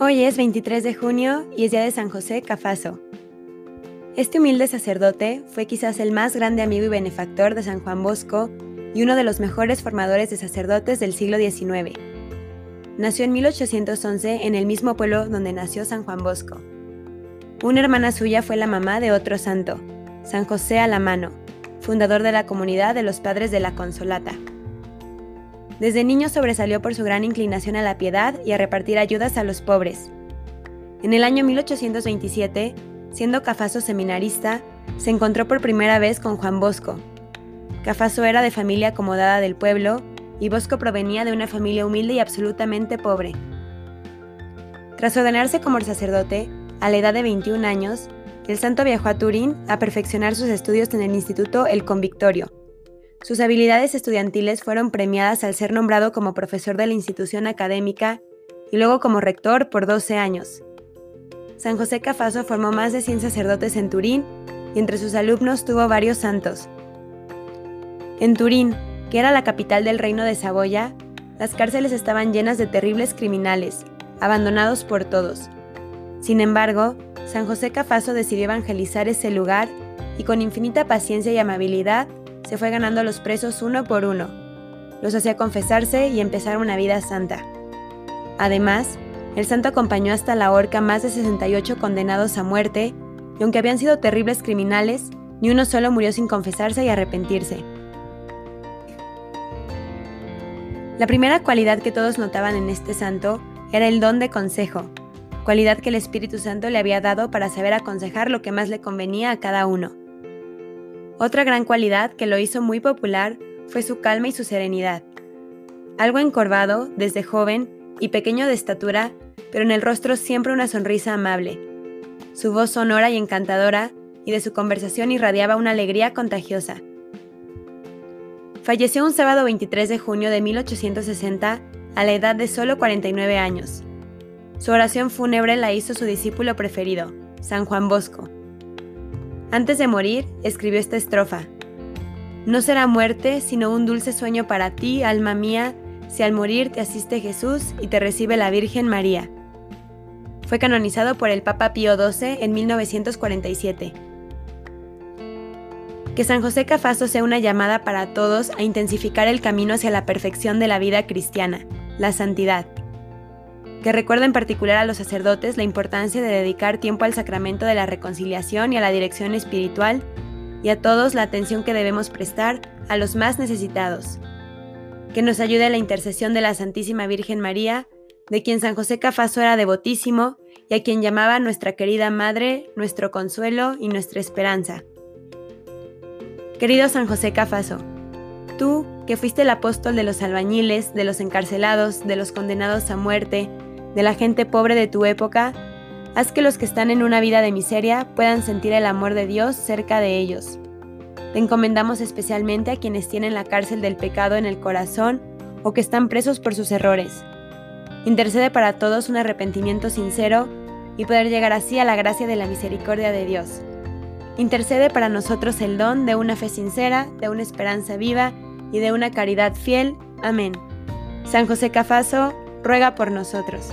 Hoy es 23 de junio y es día de San José Cafaso. Este humilde sacerdote fue quizás el más grande amigo y benefactor de San Juan Bosco y uno de los mejores formadores de sacerdotes del siglo XIX. Nació en 1811 en el mismo pueblo donde nació San Juan Bosco. Una hermana suya fue la mamá de otro santo, San José Alamano, fundador de la comunidad de los Padres de la Consolata. Desde niño sobresalió por su gran inclinación a la piedad y a repartir ayudas a los pobres. En el año 1827, siendo Cafaso seminarista, se encontró por primera vez con Juan Bosco. Cafaso era de familia acomodada del pueblo y Bosco provenía de una familia humilde y absolutamente pobre. Tras ordenarse como sacerdote, a la edad de 21 años, el santo viajó a Turín a perfeccionar sus estudios en el Instituto El Convictorio, sus habilidades estudiantiles fueron premiadas al ser nombrado como profesor de la institución académica y luego como rector por 12 años. San José Cafaso formó más de 100 sacerdotes en Turín y entre sus alumnos tuvo varios santos. En Turín, que era la capital del reino de Saboya, las cárceles estaban llenas de terribles criminales, abandonados por todos. Sin embargo, San José Cafaso decidió evangelizar ese lugar y con infinita paciencia y amabilidad se fue ganando a los presos uno por uno. Los hacía confesarse y empezar una vida santa. Además, el santo acompañó hasta la horca más de 68 condenados a muerte, y aunque habían sido terribles criminales, ni uno solo murió sin confesarse y arrepentirse. La primera cualidad que todos notaban en este santo era el don de consejo, cualidad que el Espíritu Santo le había dado para saber aconsejar lo que más le convenía a cada uno. Otra gran cualidad que lo hizo muy popular fue su calma y su serenidad. Algo encorvado, desde joven y pequeño de estatura, pero en el rostro siempre una sonrisa amable. Su voz sonora y encantadora, y de su conversación irradiaba una alegría contagiosa. Falleció un sábado 23 de junio de 1860 a la edad de solo 49 años. Su oración fúnebre la hizo su discípulo preferido, San Juan Bosco. Antes de morir, escribió esta estrofa. No será muerte, sino un dulce sueño para ti, alma mía, si al morir te asiste Jesús y te recibe la Virgen María. Fue canonizado por el Papa Pío XII en 1947. Que San José Cafaso sea una llamada para todos a intensificar el camino hacia la perfección de la vida cristiana, la santidad que recuerda en particular a los sacerdotes la importancia de dedicar tiempo al sacramento de la reconciliación y a la dirección espiritual, y a todos la atención que debemos prestar a los más necesitados. Que nos ayude a la intercesión de la Santísima Virgen María, de quien San José Cafaso era devotísimo y a quien llamaba nuestra querida Madre, nuestro consuelo y nuestra esperanza. Querido San José Cafaso, tú que fuiste el apóstol de los albañiles, de los encarcelados, de los condenados a muerte, de la gente pobre de tu época, haz que los que están en una vida de miseria puedan sentir el amor de Dios cerca de ellos. Te encomendamos especialmente a quienes tienen la cárcel del pecado en el corazón o que están presos por sus errores. Intercede para todos un arrepentimiento sincero y poder llegar así a la gracia de la misericordia de Dios. Intercede para nosotros el don de una fe sincera, de una esperanza viva y de una caridad fiel. Amén. San José Cafaso, ruega por nosotros.